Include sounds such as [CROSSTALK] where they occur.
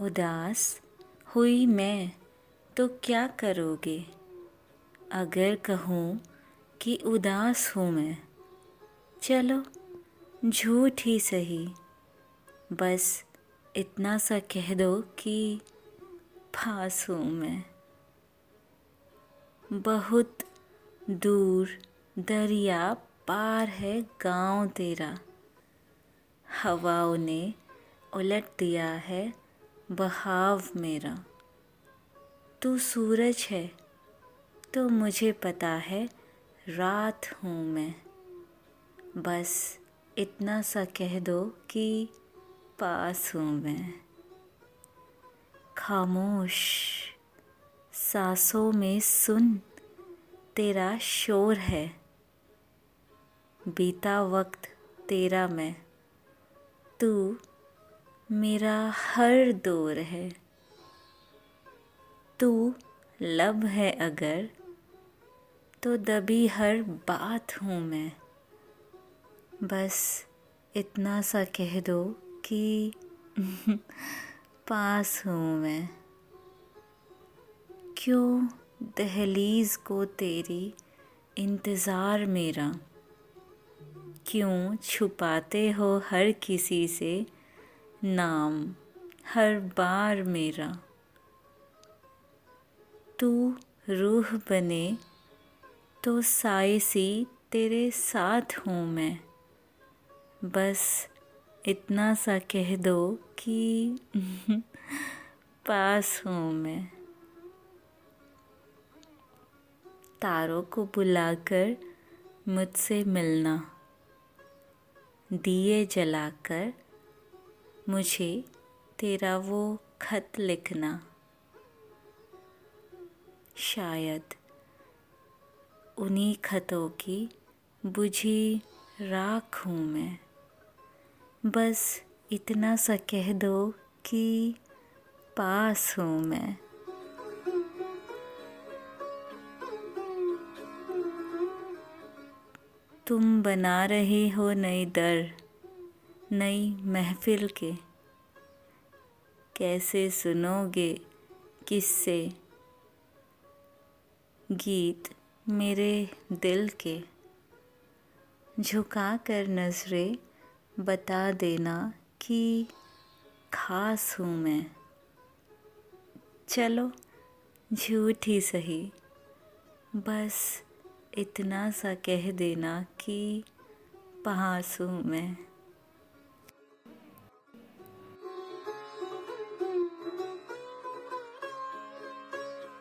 उदास हुई मैं तो क्या करोगे? अगर कहूँ कि उदास हूँ मैं, चलो झूठ ही सही। बस इतना सा कह दो कि पास हूँ मैं। बहुत दूर दरिया पार है गाँव तेरा। हवाओं ने उलट दिया है बहाव मेरा। तू सूरज है तो मुझे पता है, रात हूँ मैं। बस इतना सा कह दो कि पास हूँ मैं। खामोश, सांसों में सुन, तेरा शोर है। बीता वक्त तेरा मैं। तू मेरा हर दौर है। तू लब है अगर तो दबी हर बात हूँ मैं। बस इतना सा कह दो कि [LAUGHS] पास हूँ मैं। क्यों दहलीज को तेरी इंतज़ार मेरा? क्यों छुपाते हो हर किसी से नाम हर बार मेरा। तू रूह बने तो साए सी तेरे साथ हूँ मैं। बस इतना सा कह दो कि [LAUGHS] पास हूँ मैं। तारों को बुलाकर मुझसे मिलना। दिए जलाकर मुझे तेरा वो खत लिखना। शायद उन्हीं खतों की बुझी राख हूँ मैं। बस इतना सा कह दो कि पास हूँ मैं। तुम बना रहे हो नई दर। नई महफिल के। कैसे सुनोगे किससे? गीत मेरे दिल के। झुका कर नजरे बता देना कि खास हूँ मैं। चलो, झूठ ही सही। बस इतना सा कह देना कि पास हूँ मैं।